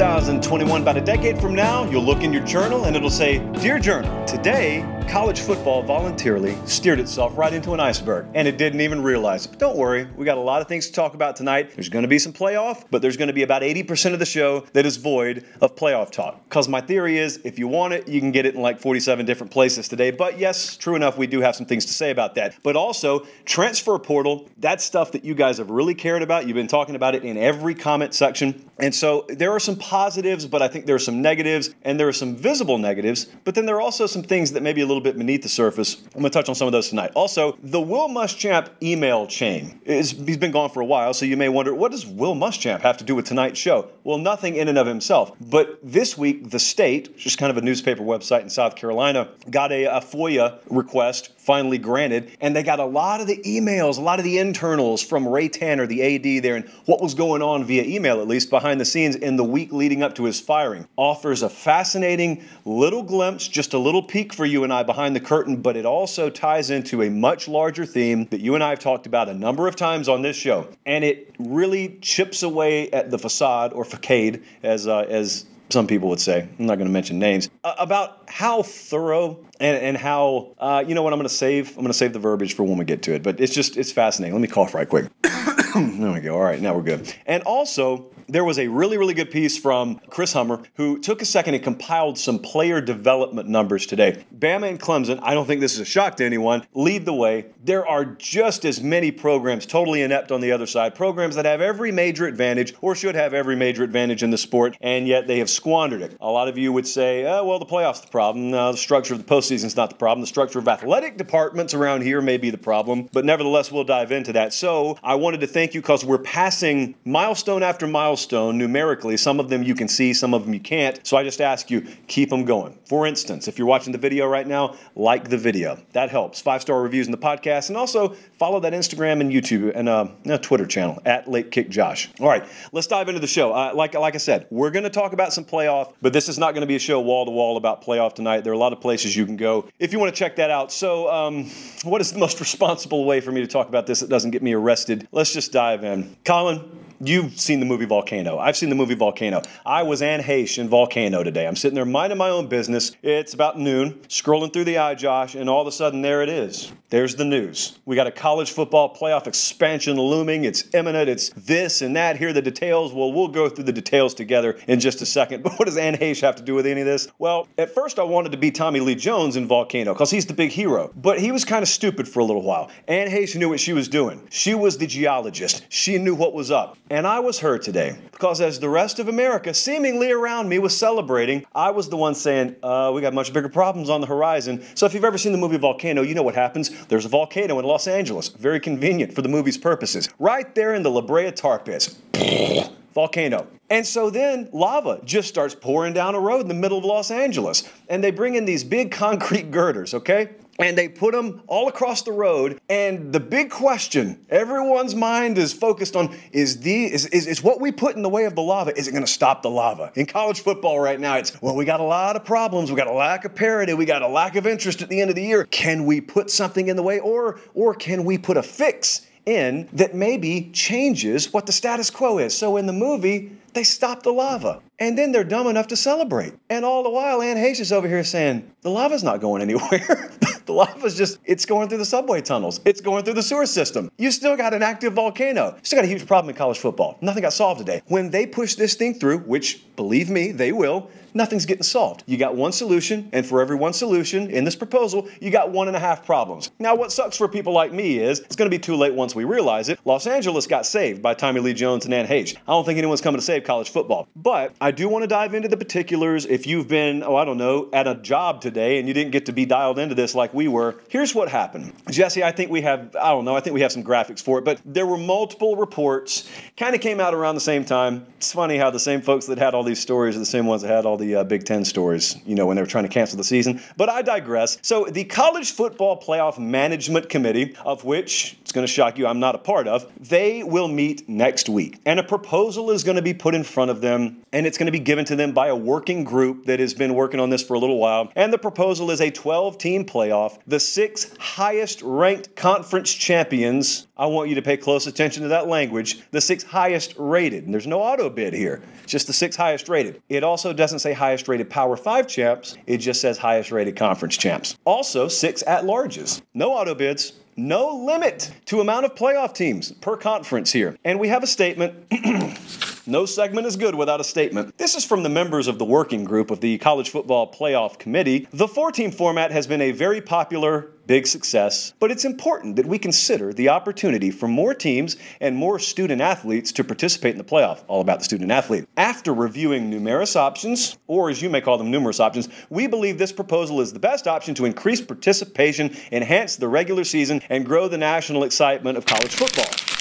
2021. About a decade from now, you'll look in your journal and it'll say, Dear Journal, today college football voluntarily steered itself right into an iceberg, and it didn't even realize it. But don't worry, we got a lot of things to talk about tonight. There's going to be some playoff, but there's going to be about 80% of the show that is void of playoff talk. Because my theory is if you want it, you can get it in like 47 different places today. But yes, true enough, we do have some things to say about that. But also, transfer portal, that's stuff that you guys have really cared about. You've been talking about it in every comment section. And so there are some positives, but I think there are some negatives, and there are some visible negatives. But then there are also some things that may be a little bit beneath the surface. I'm going to touch on some of those tonight. Also, the Will Muschamp email chain is he's been gone for a while, so you may wonder what does Will Muschamp have to do with tonight's show? Well, nothing in and of himself. But this week, the state, just kind of a newspaper website in South Carolina, got a, a FOIA request finally granted, and they got a lot of the emails, a lot of the internals from Ray Tanner, the AD there, and what was going on via email, at least behind the scenes in the week leading up to his firing. Offers a fascinating little glimpse, just a little peek for you and I behind the curtain, but it also ties into a much larger theme that you and I have talked about a number of times on this show. And it really chips away at the facade or facade, as, uh, as some people would say, I'm not going to mention names, uh, about how thorough and, and how, uh, you know what, I'm going to save, I'm going to save the verbiage for when we get to it, but it's just, it's fascinating. Let me cough right quick. there we go. All right, now we're good. And also, there was a really, really good piece from Chris Hummer who took a second and compiled some player development numbers today. Bama and Clemson, I don't think this is a shock to anyone, lead the way. There are just as many programs totally inept on the other side, programs that have every major advantage or should have every major advantage in the sport, and yet they have squandered it. A lot of you would say, oh, well, the playoffs the problem. No, the structure of the postseason is not the problem. The structure of athletic departments around here may be the problem, but nevertheless, we'll dive into that. So I wanted to thank you because we're passing milestone after milestone numerically. Some of them you can see, some of them you can't. So I just ask you, keep them going. For instance, if you're watching the video right now, like the video. That helps. Five star reviews in the podcast, and also follow that Instagram and YouTube and uh, Twitter channel at Late Kick Josh. All right, let's dive into the show. Uh, like like I said, we're going to talk about some playoff, but this is not going to be a show wall to wall about playoff tonight. There are a lot of places you can go if you want to check that out. So, um, what is the most responsible way for me to talk about this that doesn't get me arrested? Let's just dive in. Colin, You've seen the movie Volcano. I've seen the movie Volcano. I was Anne Heche in Volcano today. I'm sitting there minding my own business. It's about noon, scrolling through the iJosh, and all of a sudden, there it is. There's the news. We got a college football playoff expansion looming. It's imminent. It's this and that. Here are the details. Well, we'll go through the details together in just a second. But what does Anne Heche have to do with any of this? Well, at first, I wanted to be Tommy Lee Jones in Volcano because he's the big hero. But he was kind of stupid for a little while. Anne Heche knew what she was doing. She was the geologist. She knew what was up. And I was her today because as the rest of America seemingly around me was celebrating, I was the one saying, uh, we got much bigger problems on the horizon. So if you've ever seen the movie Volcano, you know what happens. There's a volcano in Los Angeles. Very convenient for the movie's purposes. Right there in the La Brea tar pits. volcano. And so then lava just starts pouring down a road in the middle of Los Angeles. And they bring in these big concrete girders, okay? And they put them all across the road. And the big question everyone's mind is focused on is the is, is, is what we put in the way of the lava, is it going to stop the lava? In college football right now, it's well, we got a lot of problems, we got a lack of parity, we got a lack of interest at the end of the year. Can we put something in the way, or or can we put a fix in that maybe changes what the status quo is? So in the movie, They stop the lava. And then they're dumb enough to celebrate. And all the while, Anne Heche is over here saying, the lava's not going anywhere. the lava's just, it's going through the subway tunnels. It's going through the sewer system. You still got an active volcano. Still got a huge problem in college football. Nothing got solved today. When they push this thing through, which, believe me, they will, nothing's getting solved. You got one solution, and for every one solution in this proposal, you got one and a half problems. Now, what sucks for people like me is it's going to be too late once we realize it. Los Angeles got saved by Tommy Lee Jones and Anne Heche. I don't think anyone's coming to save college football. But I do want to dive into the particulars. If you've been, oh, I don't know, at a job today and you didn't get to be dialed into this like we were, here's what happened. Jesse, I think we have, I don't know, I think we have some graphics for it, but there were multiple reports, kind of came out around the same time. It's funny how the same folks that had all these stories are the same ones that had all the uh, Big Ten stories, you know, when they were trying to cancel the season. But I digress. So the College Football Playoff Management Committee, of which it's going to shock you, I'm not a part of, they will meet next week. And a proposal is going to be put in front of them, and it's going to be given to them by a working group that has been working on this for a little while. And the proposal is a 12 team playoff. The six highest ranked conference champions, I want you to pay close attention to that language, the six highest rated. And there's no auto bid here, just the six highest rated. It also doesn't say highest rated Power 5 champs, it just says highest rated conference champs. Also, six at larges. No auto bids, no limit to amount of playoff teams per conference here. And we have a statement. no segment is good without a statement. This is from the members of the working group of the College Football Playoff Committee. The four team format has been a very popular big success, but it's important that we consider the opportunity for more teams and more student athletes to participate in the playoff, all about the student athlete. After reviewing numerous options, or as you may call them, numerous options, we believe this proposal is the best option to increase participation, enhance the regular season, and grow the national excitement of college football.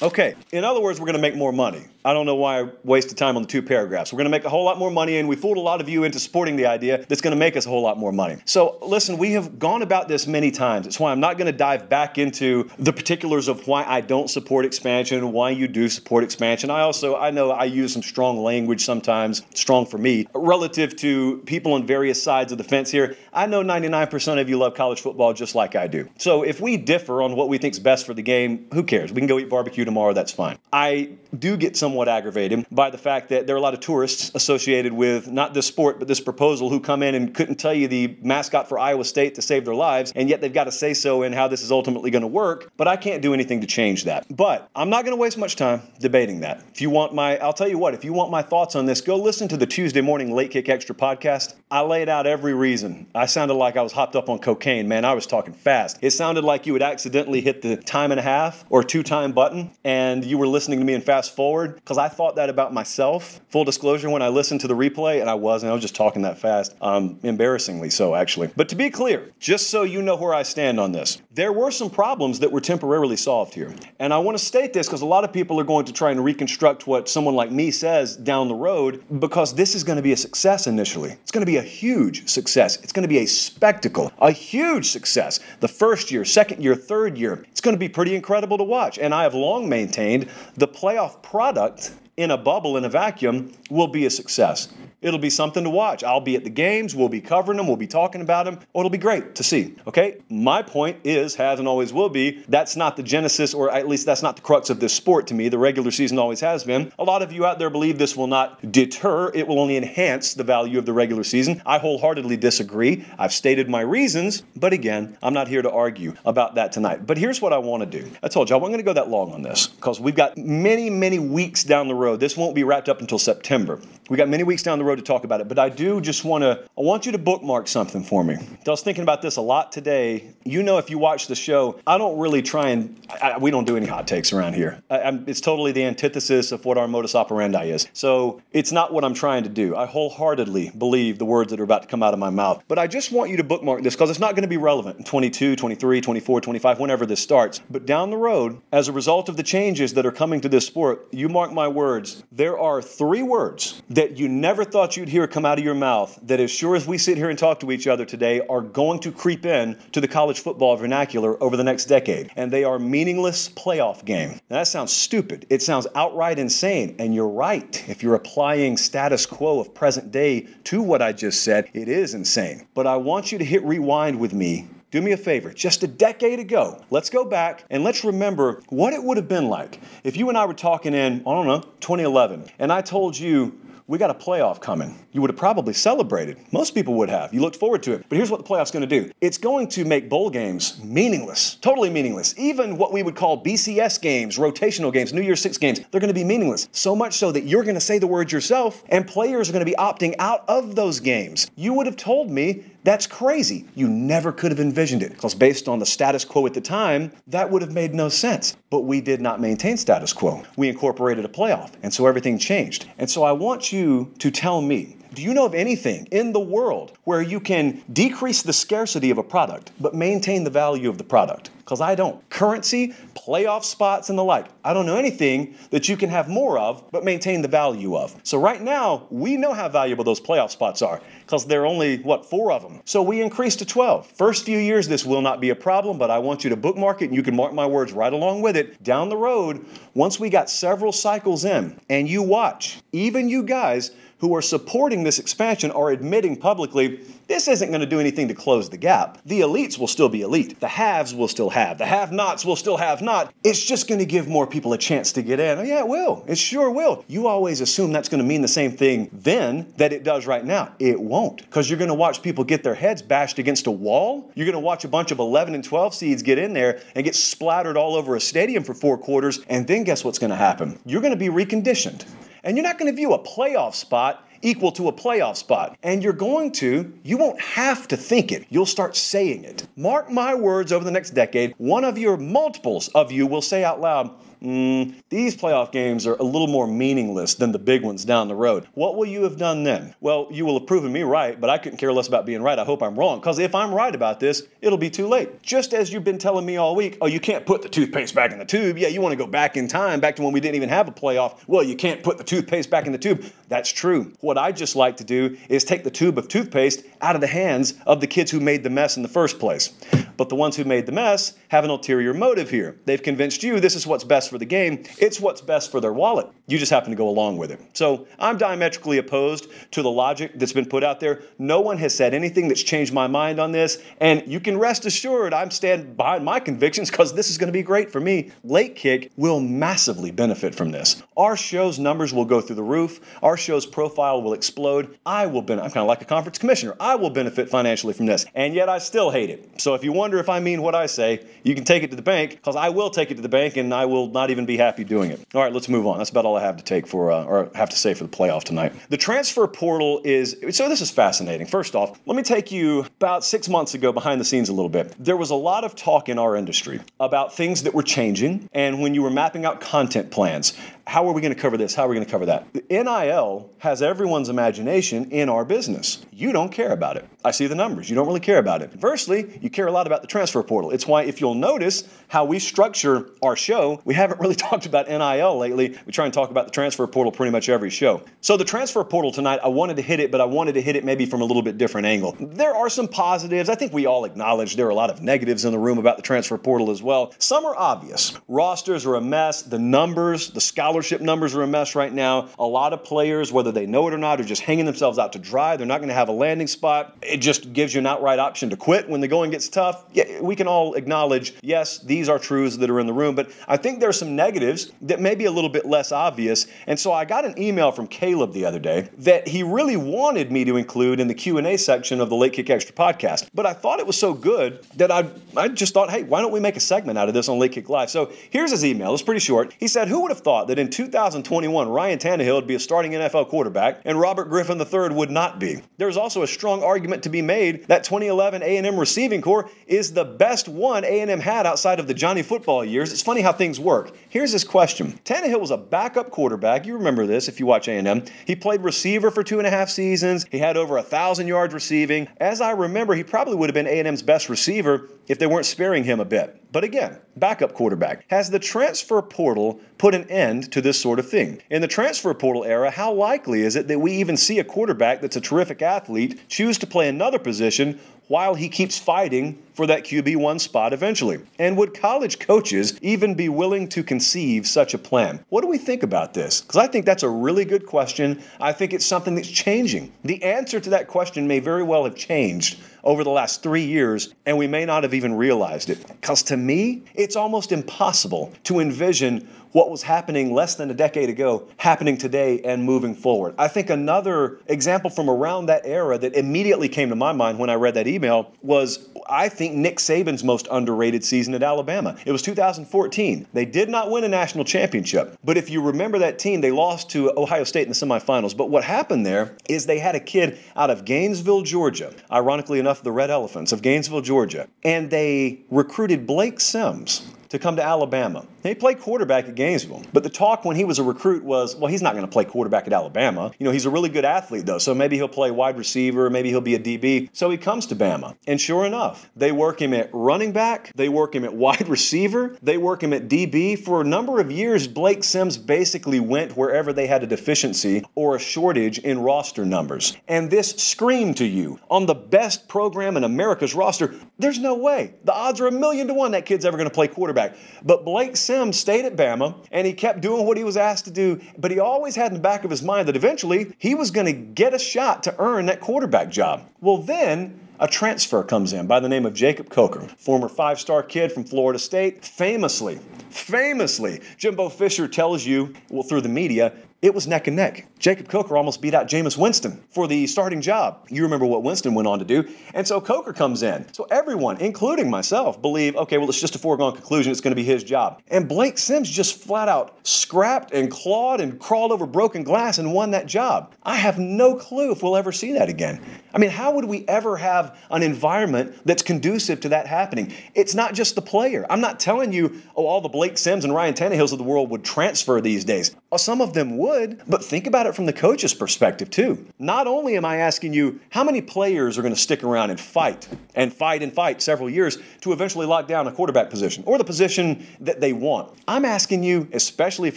Okay, in other words, we're going to make more money. I don't know why I wasted time on the two paragraphs. We're going to make a whole lot more money, and we fooled a lot of you into supporting the idea that's going to make us a whole lot more money. So, listen, we have gone about this many times. It's why I'm not going to dive back into the particulars of why I don't support expansion, why you do support expansion. I also, I know I use some strong language sometimes, strong for me, relative to people on various sides of the fence here. I know 99% of you love college football just like I do. So, if we differ on what we think is best for the game, who cares? We can go eat barbecue tomorrow, that's fine. I do get somewhat aggravated by the fact that there are a lot of tourists associated with not this sport, but this proposal who come in and couldn't tell you the mascot for Iowa State to save their lives, and yet they've got to say so in how this is ultimately going to work. But I can't do anything to change that. But I'm not going to waste much time debating that. If you want my, I'll tell you what, if you want my thoughts on this, go listen to the Tuesday morning Late Kick Extra podcast. I laid out every reason. I sounded like I was hopped up on cocaine, man. I was talking fast. It sounded like you had accidentally hit the time and a half or two time button, and you were listening to me and fast forward because I thought that about myself. Full disclosure, when I listened to the replay, and I wasn't, I was just talking that fast, um, embarrassingly so, actually. But to be clear, just so you know where I stand on this, there were some problems that were temporarily solved here. And I want to state this because a lot of people are going to try and reconstruct what someone like me says down the road because this is going to be a success initially. It's going to be a huge success. It's going to be a spectacle, a huge success. The first year, second year, third year, it's going to be pretty incredible to watch. And I have long maintained the playoff product in a bubble, in a vacuum, will be a success. It'll be something to watch. I'll be at the games, we'll be covering them, we'll be talking about them, or oh, it'll be great to see. Okay? My point is, has and always will be, that's not the genesis, or at least that's not the crux of this sport to me. The regular season always has been. A lot of you out there believe this will not deter, it will only enhance the value of the regular season. I wholeheartedly disagree. I've stated my reasons, but again, I'm not here to argue about that tonight. But here's what I want to do. I told you I wasn't going to go that long on this because we've got many, many weeks down the road. This won't be wrapped up until September. We got many weeks down the road to talk about it, but I do just want to I want you to bookmark something for me. I was thinking about this a lot today. You know, if you watch the show, I don't really try and I, we don't do any hot takes around here. I, it's totally the antithesis of what our modus operandi is. So it's not what I'm trying to do. I wholeheartedly believe the words that are about to come out of my mouth. But I just want you to bookmark this because it's not going to be relevant in 22, 23, 24, 25, whenever this starts. But down the road, as a result of the changes that are coming to this sport, you mark my words, there are three words that you never thought you'd hear come out of your mouth that, as sure as we sit here and talk to each other today, are going to creep in to the college football vernacular over the next decade. And they are meaningless playoff game. Now, that sounds stupid. It sounds outright insane. And you're right. If you're applying status quo of present day to what I just said, it is insane. But I want you to hit rewind with me do me a favor, just a decade ago, let's go back and let's remember what it would have been like if you and I were talking in, I don't know, 2011, and I told you, we got a playoff coming. You would have probably celebrated. Most people would have. You looked forward to it. But here's what the playoff's going to do it's going to make bowl games meaningless, totally meaningless. Even what we would call BCS games, rotational games, New Year's Six games, they're going to be meaningless. So much so that you're going to say the words yourself, and players are going to be opting out of those games. You would have told me that's crazy. You never could have envisioned it because, based on the status quo at the time, that would have made no sense. But we did not maintain status quo. We incorporated a playoff, and so everything changed. And so I want you to tell me do you know of anything in the world where you can decrease the scarcity of a product but maintain the value of the product? Because I don't. Currency, playoff spots, and the like. I don't know anything that you can have more of but maintain the value of. So right now, we know how valuable those playoff spots are because there are only, what, four of them. So we increased to 12. First few years, this will not be a problem, but I want you to bookmark it and you can mark my words right along with it. Down the road, once we got several cycles in, and you watch, even you guys, who are supporting this expansion are admitting publicly this isn't going to do anything to close the gap. The elites will still be elite. The haves will still have. The have nots will still have not. It's just going to give more people a chance to get in. Oh, yeah, it will. It sure will. You always assume that's going to mean the same thing then that it does right now. It won't. Because you're going to watch people get their heads bashed against a wall. You're going to watch a bunch of 11 and 12 seeds get in there and get splattered all over a stadium for four quarters. And then guess what's going to happen? You're going to be reconditioned. And you're not going to view a playoff spot equal to a playoff spot. And you're going to, you won't have to think it. You'll start saying it. Mark my words over the next decade, one of your multiples of you will say out loud, mm, these playoff games are a little more meaningless than the big ones down the road. What will you have done then? Well, you will have proven me right, but I couldn't care less about being right. I hope I'm wrong, because if I'm right about this, it'll be too late. Just as you've been telling me all week, oh, you can't put the toothpaste back in the tube. Yeah, you want to go back in time, back to when we didn't even have a playoff. Well, you can't put the toothpaste back in the tube. That's true. What I just like to do is take the tube of toothpaste out of the hands of the kids who made the mess in the first place. But the ones who made the mess have an ulterior motive here. They've convinced you this is what's best for the game, it's what's best for their wallet. You just happen to go along with it. So I'm diametrically opposed to the logic that's been put out there. No one has said anything that's changed my mind on this, and you can rest assured I'm standing behind my convictions because this is going to be great for me. Late Kick will massively benefit from this. Our show's numbers will go through the roof. Our show's profile will explode. I will benefit. I'm kind of like a conference commissioner. I will benefit financially from this, and yet I still hate it. So if you wonder if I mean what I say, you can take it to the bank because I will take it to the bank, and I will not even be happy doing it. All right, let's move on. That's about all I have to take for, uh, or have to say for the playoff tonight. The transfer portal is so. This is fascinating. First off, let me take you about six months ago behind the scenes a little bit. There was a lot of talk in our industry about things that were changing, and when you were mapping out content plans, how are we going to cover this? How are we going to cover that? The NIL has everyone's imagination in our business. You don't care about it. I see the numbers. You don't really care about it. Conversely, you care a lot about the transfer portal. It's why, if you'll notice how we structure our show, we haven't really talked about NIL lately. We try and talk about the transfer portal pretty much every show. So, the transfer portal tonight, I wanted to hit it, but I wanted to hit it maybe from a little bit different angle. There are some positives. I think we all acknowledge there are a lot of negatives in the room about the transfer portal as well. Some are obvious. Rosters are a mess. The numbers, the scholarship, scholarship numbers are a mess right now. A lot of players, whether they know it or not, are just hanging themselves out to dry. They're not going to have a landing spot. It just gives you an outright option to quit when the going gets tough. Yeah, we can all acknowledge, yes, these are truths that are in the room, but I think there are some negatives that may be a little bit less obvious. And so I got an email from Caleb the other day that he really wanted me to include in the Q&A section of the Late Kick Extra podcast. But I thought it was so good that I, I just thought, hey, why don't we make a segment out of this on Late Kick Live? So here's his email. It's pretty short. He said, who would have thought that in 2021, Ryan Tannehill would be a starting NFL quarterback and Robert Griffin III would not be. There's also a strong argument to be made that 2011 A&M receiving corps is the best one A&M had outside of the Johnny football years. It's funny how things work. Here's his question. Tannehill was a backup quarterback. You remember this if you watch A&M. He played receiver for two and a half seasons. He had over a thousand yards receiving. As I remember, he probably would have been A&M's best receiver if they weren't sparing him a bit. But again, backup quarterback. Has the transfer portal put an end to this sort of thing? In the transfer portal era, how likely is it that we even see a quarterback that's a terrific athlete choose to play another position while he keeps fighting for that QB1 spot eventually? And would college coaches even be willing to conceive such a plan? What do we think about this? Because I think that's a really good question. I think it's something that's changing. The answer to that question may very well have changed over the last three years, and we may not have even realized it. Because to me, it's almost impossible to envision what was happening less than a decade ago happening today and moving forward. I think another example from around that era that immediately came to my mind when I read that email was I think Nick Saban's most underrated season at Alabama. It was 2014. They did not win a national championship, but if you remember that team, they lost to Ohio State in the semifinals. But what happened there is they had a kid out of Gainesville, Georgia, ironically enough, the Red Elephants of Gainesville, Georgia, and they recruited Blake Sims to come to Alabama. He played quarterback at Gainesville, but the talk when he was a recruit was, well, he's not going to play quarterback at Alabama. You know, he's a really good athlete though, so maybe he'll play wide receiver, maybe he'll be a DB. So he comes to Bama, and sure enough, they work him at running back, they work him at wide receiver, they work him at DB. For a number of years, Blake Sims basically went wherever they had a deficiency or a shortage in roster numbers. And this screamed to you on the best program in America's roster, there's no way. The odds are a million to one that kid's ever going to play quarterback. But Blake Sims stayed at Bama and he kept doing what he was asked to do, but he always had in the back of his mind that eventually he was going to get a shot to earn that quarterback job. Well, then a transfer comes in by the name of Jacob Coker, former five star kid from Florida State. Famously, famously, Jimbo Fisher tells you, well, through the media, it was neck and neck. Jacob Coker almost beat out Jameis Winston for the starting job. You remember what Winston went on to do. And so Coker comes in. So everyone, including myself, believe, okay, well, it's just a foregone conclusion. It's going to be his job. And Blake Sims just flat out scrapped and clawed and crawled over broken glass and won that job. I have no clue if we'll ever see that again. I mean, how would we ever have an environment that's conducive to that happening? It's not just the player. I'm not telling you, oh, all the Blake Sims and Ryan Tannehills of the world would transfer these days. Some of them would, but think about it from the coach's perspective too. Not only am I asking you how many players are going to stick around and fight and fight and fight several years to eventually lock down a quarterback position or the position that they want. I'm asking you, especially if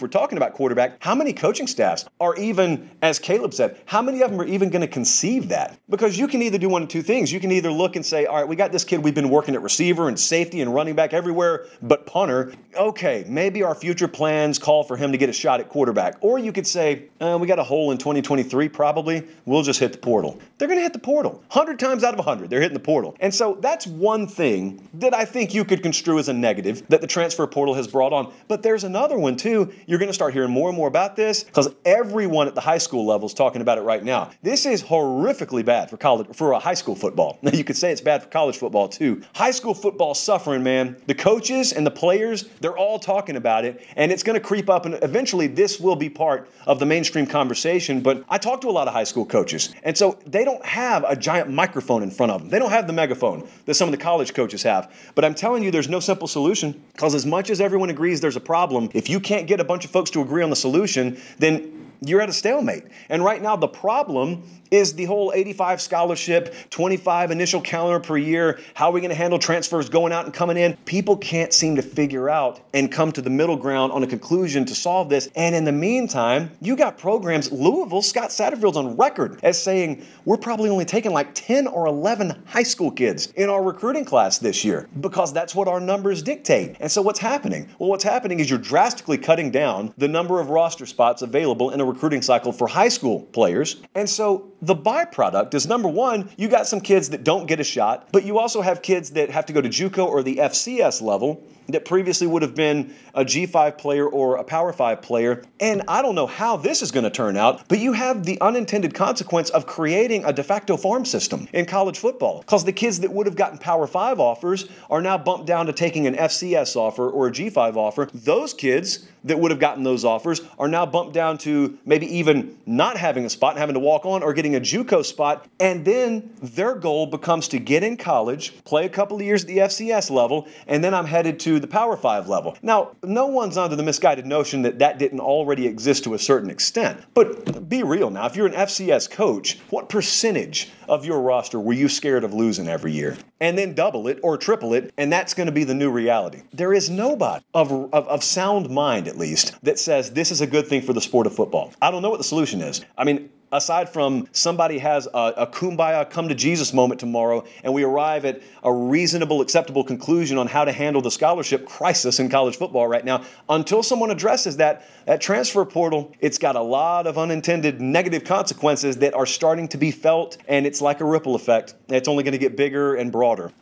we're talking about quarterback, how many coaching staffs are even, as Caleb said, how many of them are even going to conceive that? Because you can either do one of two things. You can either look and say, all right, we got this kid, we've been working at receiver and safety and running back everywhere but punter. Okay, maybe our future plans call for him to get a shot at quarterback. Or you could say, uh, we got a hole in 2023, probably. We'll just hit the portal. They're going to hit the portal. 100 times out of 100, they're hitting the portal. And so that's one thing that I think you could construe as a negative that the transfer portal has brought on. But there's another one too. You're going to start hearing more and more about this because everyone at the high school level is talking about it right now. This is horrifically bad for college for a high school football. Now you could say it's bad for college football too. High school football suffering, man. The coaches and the players, they're all talking about it, and it's going to creep up, and eventually this will be part of the mainstream conversation. But I talk to a lot of high school coaches, and so they don't have a giant microphone in front of them. They don't have the megaphone that some of the college coaches have. But I'm telling you, there's no simple solution because as much as everyone agrees there's a problem, if you can't get a bunch of folks to agree on the solution, then you're at a stalemate. And right now, the problem is the whole 85 scholarship, 25 initial calendar per year. How are we going to handle transfers going out and coming in? People can't seem to figure out and come to the middle ground on a conclusion to solve this. And in the meantime, you got programs, Louisville, Scott Satterfield's on record as saying we're probably only taking like 10 or 11 high school kids in our recruiting class this year because that's what our numbers dictate. And so what's happening? Well, what's happening is you're drastically cutting down the number of roster spots available in a recruiting cycle for high school players. And so the byproduct is number one, you got some kids that don't get a shot, but you also have kids that have to go to JUCO or the FCS level that previously would have been a G5 player or a Power 5 player. And I don't know how this is going to turn out, but you have the unintended consequence of creating a de facto farm system in college football. Because the kids that would have gotten Power 5 offers are now bumped down to taking an FCS offer or a G5 offer. Those kids that would have gotten those offers are now bumped down to maybe even not having a spot and having to walk on or getting a JUCO spot. And then their goal becomes to get in college, play a couple of years at the FCS level, and then I'm headed to the Power Five level. Now, no one's under the misguided notion that that didn't already exist to a certain extent. But be real now. If you're an FCS coach, what percentage of your roster were you scared of losing every year? And then double it or triple it, and that's going to be the new reality. There is nobody of, of, of sound mind, at least, that says this is a good thing for the sport of football. I don't know what the solution is. I mean, aside from somebody has a, a kumbaya come to Jesus moment tomorrow and we arrive at a reasonable, acceptable conclusion on how to handle the scholarship crisis in college football right now, until someone addresses that, that transfer portal, it's got a lot of unintended negative consequences that are starting to be felt, and it's like a ripple effect. It's only going to get bigger and broader.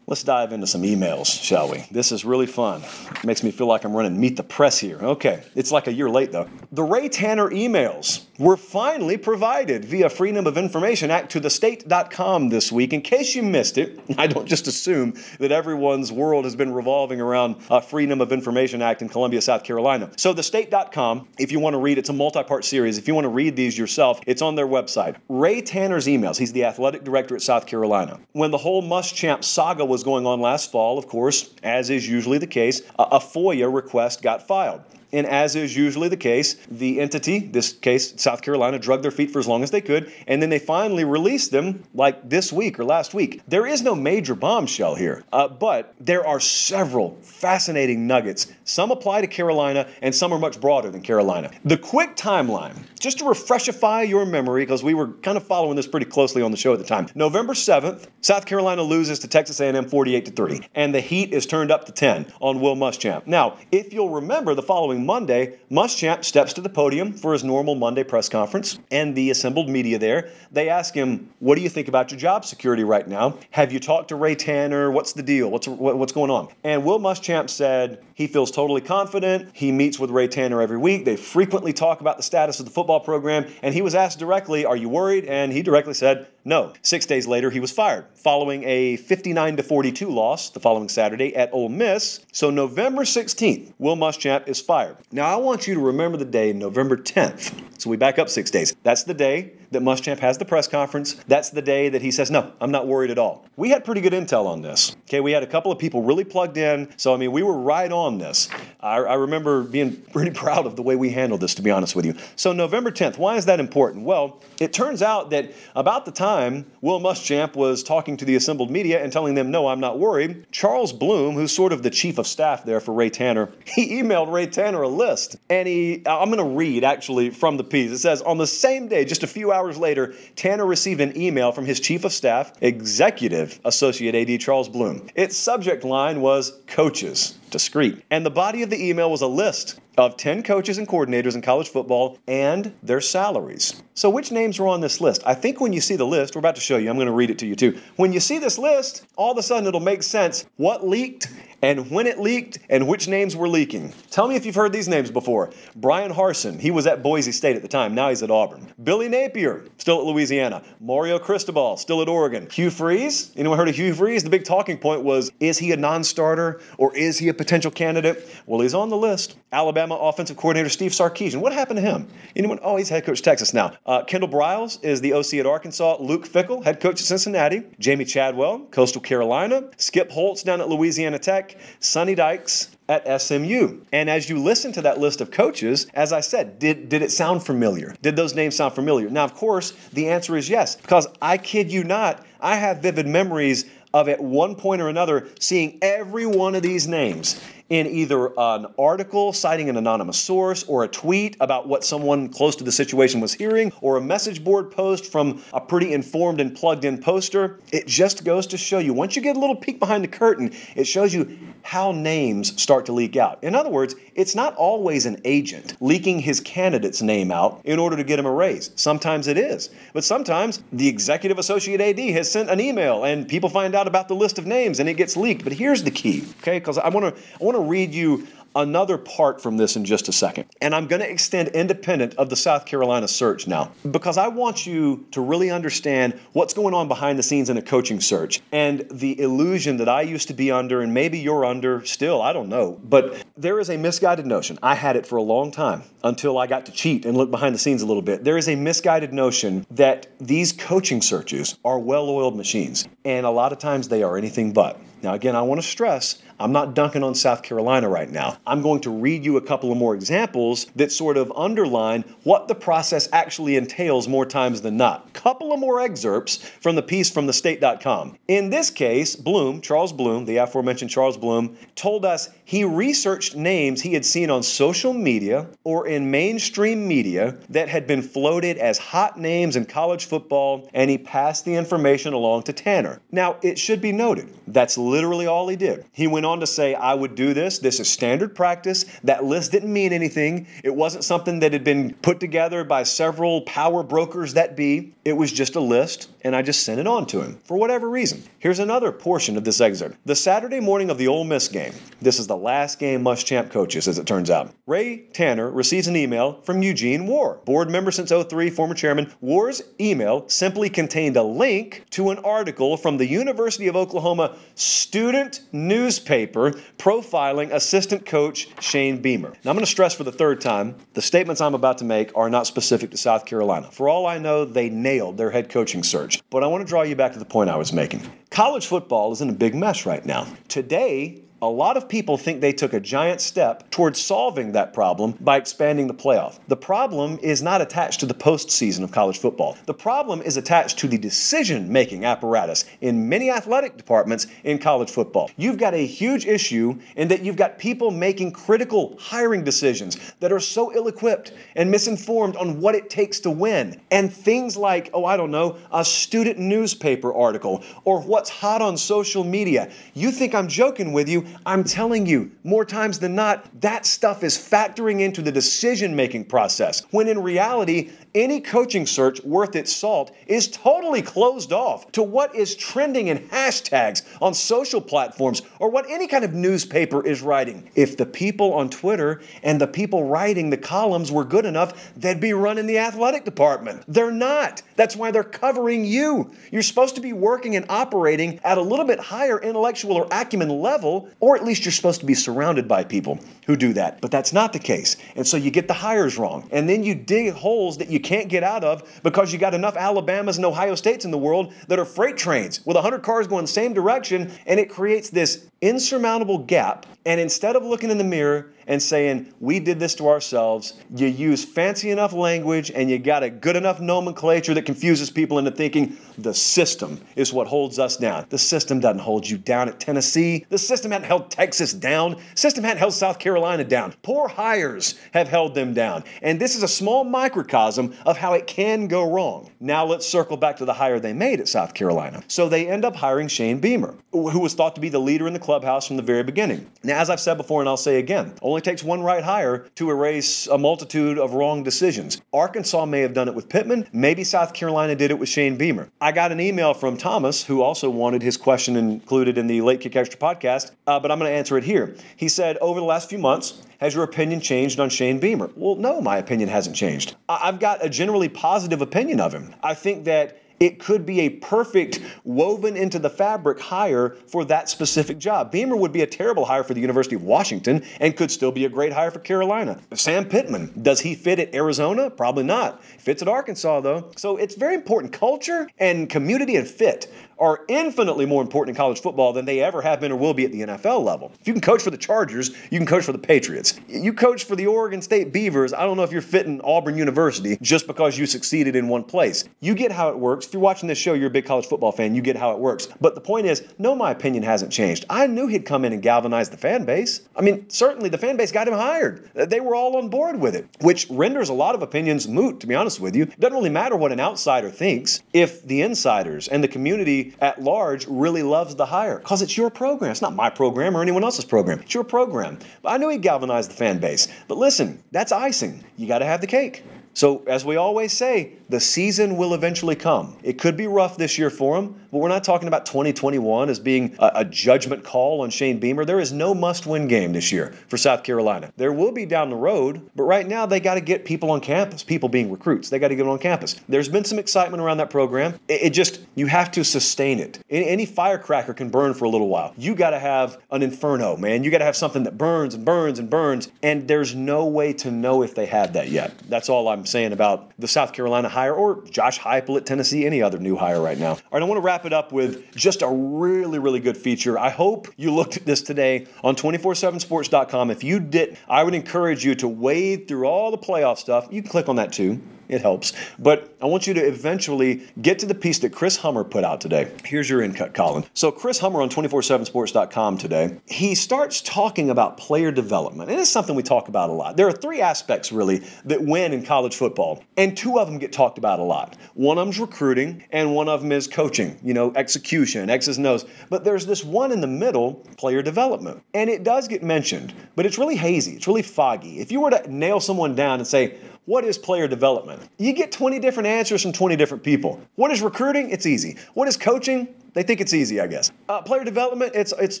Let's dive into some emails, shall we? This is really fun. It makes me feel like I'm running Meet the Press here. Okay, it's like a year late though. The Ray Tanner emails were finally provided via Freedom of Information Act to thestate.com this week. In case you missed it, I don't just assume that everyone's world has been revolving around uh, Freedom of Information Act in Columbia, South Carolina. So, thestate.com, if you want to read, it's a multi part series. If you want to read these yourself, it's on their website. Ray Tanner's emails, he's the athletic director at South Carolina. When the whole Muschamp saga was going on last fall, of course, as is usually the case, a FOIA request got filed. And as is usually the case, the entity, this case, South Carolina, drug their feet for as long as they could, and then they finally released them like this week or last week. There is no major bombshell here, uh, but there are several fascinating nuggets. Some apply to Carolina, and some are much broader than Carolina. The quick timeline, just to refreshify your memory, because we were kind of following this pretty closely on the show at the time. November 7th, South Carolina loses to Texas A&M 48 to 3, and the heat is turned up to 10 on Will Muschamp. Now, if you'll remember the following Monday, Muschamp steps to the podium for his normal Monday press conference, and the assembled media there, they ask him, "What do you think about your job security right now? Have you talked to Ray Tanner? What's the deal? What's what's going on?" And Will Muschamp said he feels totally confident. He meets with Ray Tanner every week. They frequently talk about the status of the football program, and he was asked directly, "Are you worried?" And he directly said, "No." Six days later, he was fired following a 59 to 42 loss the following Saturday at Ole Miss. So November 16th, Will Muschamp is fired. Now, I want you to remember the day, November 10th. So we back up six days. That's the day that Muschamp has the press conference. That's the day that he says, No, I'm not worried at all. We had pretty good intel on this. Okay, we had a couple of people really plugged in. So, I mean, we were right on this. I, I remember being pretty proud of the way we handled this, to be honest with you. So, November 10th, why is that important? Well, it turns out that about the time Will Muschamp was talking to the assembled media and telling them, No, I'm not worried, Charles Bloom, who's sort of the chief of staff there for Ray Tanner, he emailed Ray Tanner a list. And he, I'm going to read actually from the piece. It says, On the same day, just a few hours hours later, Tanner received an email from his chief of staff, executive associate AD Charles Bloom. Its subject line was coaches, discreet. And the body of the email was a list of 10 coaches and coordinators in college football and their salaries. So, which names were on this list? I think when you see the list, we're about to show you, I'm going to read it to you too. When you see this list, all of a sudden it'll make sense what leaked and when it leaked and which names were leaking. Tell me if you've heard these names before. Bryan Harsin, he was at Boise State at the time, now he's at Auburn. Billy Napier, still at Louisiana. Mario Cristobal, still at Oregon. Hugh Freeze, anyone heard of Hugh Freeze? The big talking point was is he a non starter or is he a potential candidate? Well, he's on the list. Alabama offensive coordinator Steve Sarkisian. What happened to him? Anyone? Oh, he's head coach Texas now. Uh, Kendall Briles is the OC at Arkansas. Luke Fickell, head coach at Cincinnati. Jamey Chadwell, Coastal Carolina. Skip Holtz down at Louisiana Tech. Sonny Dykes at SMU. And as you listen to that list of coaches, as I said, did, did it sound familiar? Did those names sound familiar? Now, of course, the answer is yes, because I kid you not, I have vivid memories of at one point or another seeing every one of these names in either an article citing an anonymous source or a tweet about what someone close to the situation was hearing or a message board post from a pretty informed and plugged in poster. It just goes to show you, once you get a little peek behind the curtain, it shows you how names start to leak out. In other words, it's not always an agent leaking his candidate's name out in order to get him a raise. Sometimes it is. But sometimes the executive associate AD has sent an email and people find out about the list of names and it gets leaked. But here's the key, okay? Because I want to I want to read you another part from this in just a second. And I'm going to extend independent of the South Carolina search now because I want you to really understand what's going on behind the scenes in a coaching search and the illusion that I used to be under, and maybe you're under still, I don't know. But there is a misguided notion. I had it for a long time until I got to cheat and look behind the scenes a little bit. There is a misguided notion that these coaching searches are well oiled machines, and a lot of times they are anything but. Now, again, I want to stress I'm not dunking on South Carolina right now. I'm going to read you a couple of more examples that sort of underline what the process actually entails more times than not. Couple of more excerpts from the piece from thestate.com. In this case, Bloom, Charles Bloom, the aforementioned Charles Bloom, told us he researched names he had seen on social media or in mainstream media that had been floated as hot names in college football, and he passed the information along to Tanner. Now, it should be noted, that's literally all he did. He went on to say, I would do this. This is standard practice. That list didn't mean anything. It wasn't something that had been put together by several power brokers that be. It was just a list, and I just sent it on to him for whatever reason. Here's another portion of this excerpt. The Saturday morning of the Ole Miss game. This is the last game Muschamp coaches, as it turns out. Ray Tanner receives an email from Eugene Warr, board member since 03, former chairman. Warr's email simply contained a link to an article from the University of Oklahoma student newspaper profiling assistant coach Shane Beamer. Now, I'm going to stress for the third time the statements I'm about to make are not specific to South Carolina. For all I know, they nailed their head coaching search. But I want to draw you back to the point I was making. College football is in a big mess right now. Today, a lot of people think they took a giant step towards solving that problem by expanding the playoff. The problem is not attached to the postseason of college football. The problem is attached to the decision making apparatus in many athletic departments in college football. You've got a huge issue in that you've got people making critical hiring decisions that are so ill equipped and misinformed on what it takes to win. And things like, oh, I don't know, a student newspaper article or what's hot on social media. You think I'm joking with you? I'm telling you, more times than not, that stuff is factoring into the decision making process. When in reality, any coaching search worth its salt is totally closed off to what is trending in hashtags on social platforms or what any kind of newspaper is writing. If the people on Twitter and the people writing the columns were good enough, they'd be running the athletic department. They're not. That's why they're covering you. You're supposed to be working and operating at a little bit higher intellectual or acumen level, or at least you're supposed to be surrounded by people who do that. But that's not the case. And so you get the hires wrong. And then you dig holes that you can't get out of because you got enough Alabamas and Ohio States in the world that are freight trains with 100 cars going the same direction. And it creates this insurmountable gap. And instead of looking in the mirror and saying, we did this to ourselves, you use fancy enough language and you got a good enough nomenclature that confuses people into thinking the system is what holds us down. The system doesn't hold you down at Tennessee. The system hadn't held Texas down. System hadn't held South Carolina down. Poor hires have held them down. And this is a small microcosm of how it can go wrong. Now let's circle back to the hire they made at South Carolina. So they end up hiring Shane Beamer, who was thought to be the leader in the clubhouse from the very beginning. Now, as I've said before, and I'll say again, only takes one right hire to erase a multitude of wrong decisions. Arkansas may have done it with Pittman. Maybe South Carolina did it with Shane Beamer. I got an email from Thomas, who also wanted his question included in the Late Kick Extra podcast, uh, but I'm going to answer it here. He said, Over the last few months, has your opinion changed on Shane Beamer? Well, no, my opinion hasn't changed. I- I've got a generally positive opinion of him. I think that it could be a perfect woven into the fabric hire for that specific job. Beamer would be a terrible hire for the University of Washington and could still be a great hire for Carolina. Sam Pittman, does he fit at Arizona? Probably not. Fits at Arkansas though. So it's very important. Culture and community and fit are infinitely more important in college football than they ever have been or will be at the NFL level. If you can coach for the Chargers, you can coach for the Patriots. You coach for the Oregon State Beavers, I don't know if you're fitting Auburn University just because you succeeded in one place. You get how it works. If you're watching this show, you're a big college football fan, you get how it works. But the point is, no, my opinion hasn't changed. I knew he'd come in and galvanize the fan base. I mean, certainly the fan base got him hired. They were all on board with it, which renders a lot of opinions moot, to be honest with you. It doesn't really matter what an outsider thinks if the insiders and the community at large really loves the hire because it's your program. It's not my program or anyone else's program. It's your program. But I knew he galvanized the fan base. But listen, that's icing. You got to have the cake. So, as we always say, the season will eventually come. It could be rough this year for him, but we're not talking about 2021 as being a, a judgment call on Shane Beamer. There is no must win game this year for South Carolina. There will be down the road, but right now they got to get people on campus, people being recruits. They got to get them on campus. There's been some excitement around that program. It, it just, you have to sustain it. Any firecracker can burn for a little while. You got to have an inferno, man. You got to have something that burns and burns and burns, and there's no way to know if they have that yet. That's all I'm saying about the South Carolina hire or Josh Heupel at Tennessee, any other new hire right now. All right, I want to wrap wrap it up with just a really, really good feature. I hope you looked at this today on 247sports.com. If you did, I would encourage you to wade through all the playoff stuff. You can click on that too it helps. But I want you to eventually get to the piece that Chris Hummer put out today. Here's your in cut, Colin. So, Chris Hummer on 247sports.com today, he starts talking about player development. And it's something we talk about a lot. There are three aspects, really, that win in college football, and two of them get talked about a lot. One of them's recruiting, and one of them is coaching, you know, execution, X's and O's. But there's this one in the middle, player development. And it does get mentioned, but it's really hazy, it's really foggy. If you were to nail someone down and say, what is player development? You get 20 different answers from 20 different people. What is recruiting? It's easy. What is coaching? They think it's easy, I guess. Uh, player development, it's it's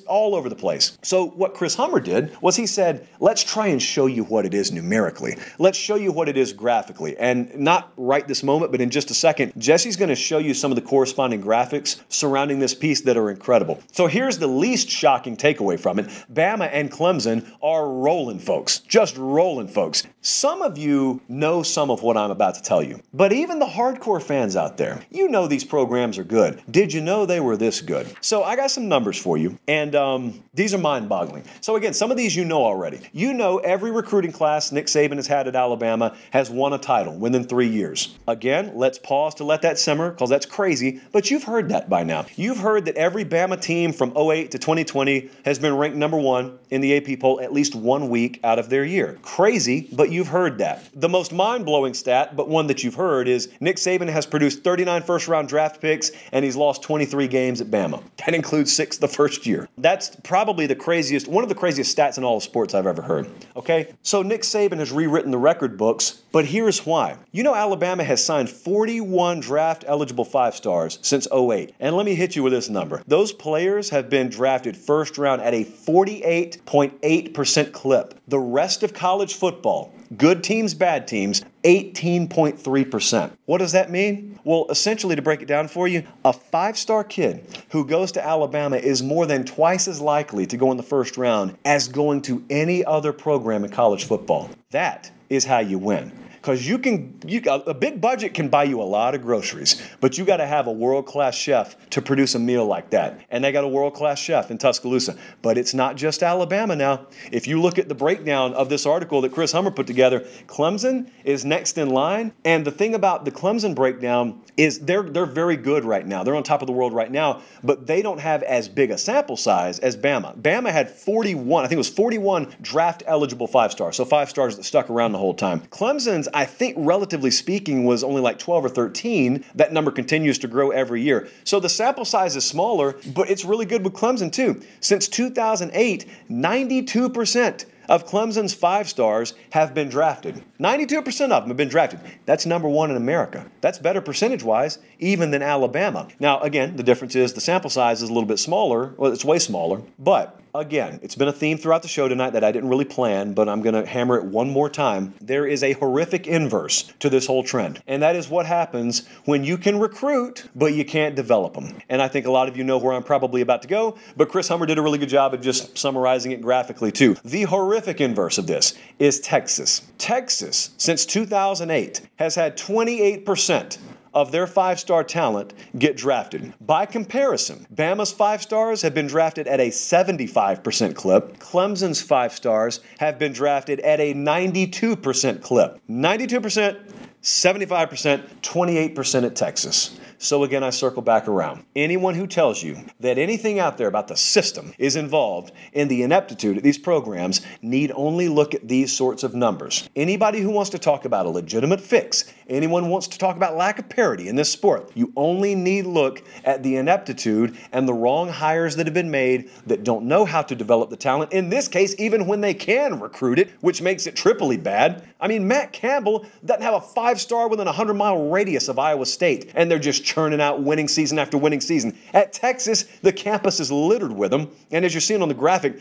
all over the place. So what Chris Hummer did was he said, let's try and show you what it is numerically. Let's show you what it is graphically. And not right this moment, but in just a second, Jesse's going to show you some of the corresponding graphics surrounding this piece that are incredible. So here's the least shocking takeaway from it. Bama and Clemson are rolling, folks. Just rolling, folks. Some of you know some of what I'm about to tell you, but even the hardcore fans out there, you know these programs are good. Did you know they they were this good. So I got some numbers for you, and um, these are mind boggling. So again, some of these you know already. You know every recruiting class Nick Saban has had at Alabama has won a title within three years. Again, let's pause to let that simmer because that's crazy, but you've heard that by now. You've heard that every Bama team from 08 to 2020 has been ranked number one in the AP poll at least one week out of their year. Crazy, but you've heard that. The most mind blowing stat, but one that you've heard, is Nick Saban has produced 39 first round draft picks and he's lost 23 games at Bama. That includes six the first year. That's probably the craziest, one of the craziest stats in all of sports I've ever heard. Okay? So Nick Saban has rewritten the record books, but here's why. You know, Alabama has signed 41 draft eligible five stars since 08. And let me hit you with this number. Those players have been drafted first round at a 48.8% clip. The rest of college football, good teams, bad teams, 18.3%. What does that mean? Well, essentially, to break it down for you, a five star kid who goes to Alabama is more than twice as likely to go in the first round as going to any other program in college football. That is how you win because you can you a big budget can buy you a lot of groceries, but you got to have a world class chef to produce a meal like that. And they got a world class chef in Tuscaloosa. But it's not just Alabama now. If you look at the breakdown of this article that Chris Hummer put together, Clemson is next in line. And the thing about the Clemson breakdown is they're they're very good right now. They're on top of the world right now, but they don't have as big a sample size as Bama. Bama had 41, I think it was 41 draft eligible five stars, so five stars that stuck around the whole time. Clemson's I think, relatively speaking, was only like 12 or 13. That number continues to grow every year. So the sample size is smaller, but it's really good with Clemson too. Since 2008, 92% of Clemson's five stars have been drafted. 92% of them have been drafted. That's number one in America. That's better percentage wise, even than Alabama. Now, again, the difference is the sample size is a little bit smaller. Well, it's way smaller, but Again, it's been a theme throughout the show tonight that I didn't really plan, but I'm going to hammer it one more time. There is a horrific inverse to this whole trend, and that is what happens when you can recruit, but you can't develop them. And I think a lot of you know where I'm probably about to go, but Chris Hummer did a really good job of just summarizing it graphically, too. The horrific inverse of this is Texas. Texas, since 2008, has had 28% of their five star talent get drafted. By comparison, Bama's five stars have been drafted at a 75% clip. Clemson's five stars have been drafted at a 92% clip. 92%, 75%, 28% at Texas. So again, I circle back around. Anyone who tells you that anything out there about the system is involved in the ineptitude of these programs need only look at these sorts of numbers. Anybody who wants to talk about a legitimate fix, anyone wants to talk about lack of parity in this sport, you only need look at the ineptitude and the wrong hires that have been made that don't know how to develop the talent. In this case, even when they can recruit it, which makes it triply bad. I mean, Matt Campbell doesn't have a five star within a 100 mile radius of Iowa State, and they're just churning out winning season after winning season. At Texas, the campus is littered with them, and as you're seeing on the graphic,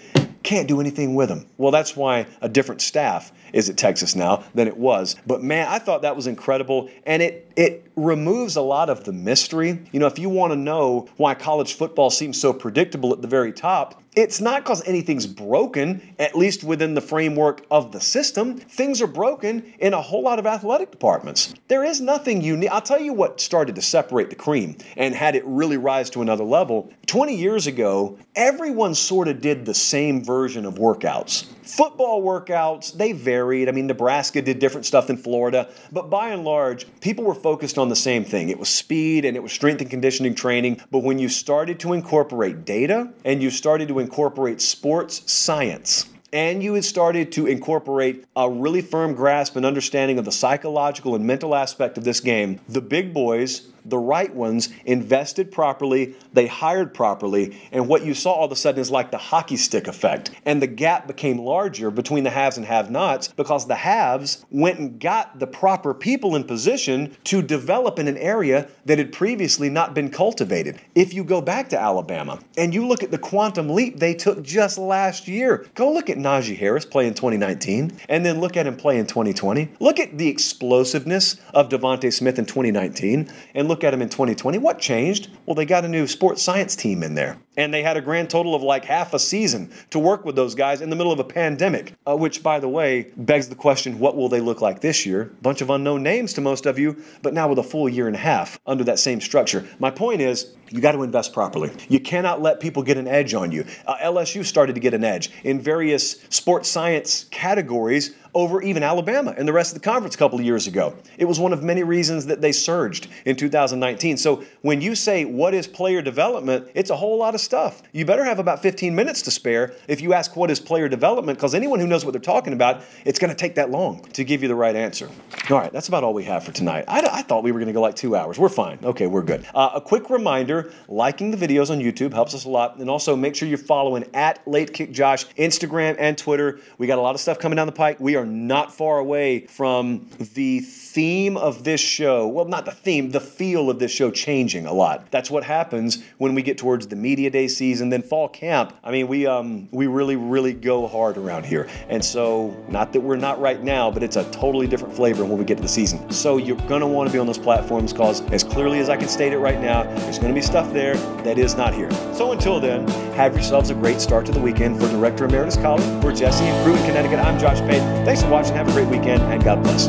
can't do anything with them. Well, that's why a different staff is at Texas now than it was. But man, I thought that was incredible, and it it removes a lot of the mystery. You know, if you want to know why college football seems so predictable at the very top, It's not because anything's broken, at least within the framework of the system. Things are broken in a whole lot of athletic departments. There is nothing unique. I'll tell you what started to separate the cream and had it really rise to another level. 20 years ago, everyone sort of did the same version of workouts. Football workouts, they varied. I mean, Nebraska did different stuff than Florida, but by and large, people were focused on the same thing. It was speed and it was strength and conditioning training. But when you started to incorporate data and you started to incorporate sports science, and you had started to incorporate a really firm grasp and understanding of the psychological and mental aspect of this game, the big boys the right ones invested properly, they hired properly, and what you saw all of a sudden is like the hockey stick effect. And the gap became larger between the haves and have nots because the haves went and got the proper people in position to develop in an area that had previously not been cultivated. If you go back to Alabama and you look at the quantum leap they took just last year, go look at Najee Harris play in 2019 and then look at him play in 2020. Look at the explosiveness of DeVonta Smith in 2019 and look at them in 2020. What changed? Well, they got a new sports science team in there. And they had a grand total of like half a season to work with those guys in the middle of a pandemic, uh, which, by the way, begs the question what will they look like this year? Bunch of unknown names to most of you, but now with a full year and a half under that same structure. My point is, you got to invest properly. You cannot let people get an edge on you. Uh, LSU started to get an edge in various sports science categories over even Alabama and the rest of the conference a couple of years ago. It was one of many reasons that they surged in 2019. So when you say what is player development, it's a whole lot of stuff. You better have about 15 minutes to spare if you ask what is player development, because anyone who knows what they're talking about, it's going to take that long to give you the right answer. All right, that's about all we have for tonight. I, I thought we were going to go like two hours. We're fine. Okay, we're good. Uh, a quick reminder liking the videos on YouTube helps us a lot. And also make sure you're following at Late Kick Josh, Instagram and Twitter. We got a lot of stuff coming down the pike. We are not far away from the theme of this show, well, not the theme, the feel of this show changing a lot. That's what happens when we get towards the media day season, then fall camp. I mean, we um we really really go hard around here, and so not that we're not right now, but it's a totally different flavor when we get to the season. So you're gonna want to be on those platforms because, as clearly as I can state it right now, there's gonna be stuff there that is not here. So until then, have yourselves a great start to the weekend. For Director Emeritus Colin, for Jesse and crew in Connecticut, I'm Josh Pate. Thanks for watching. Have a great weekend, and God bless.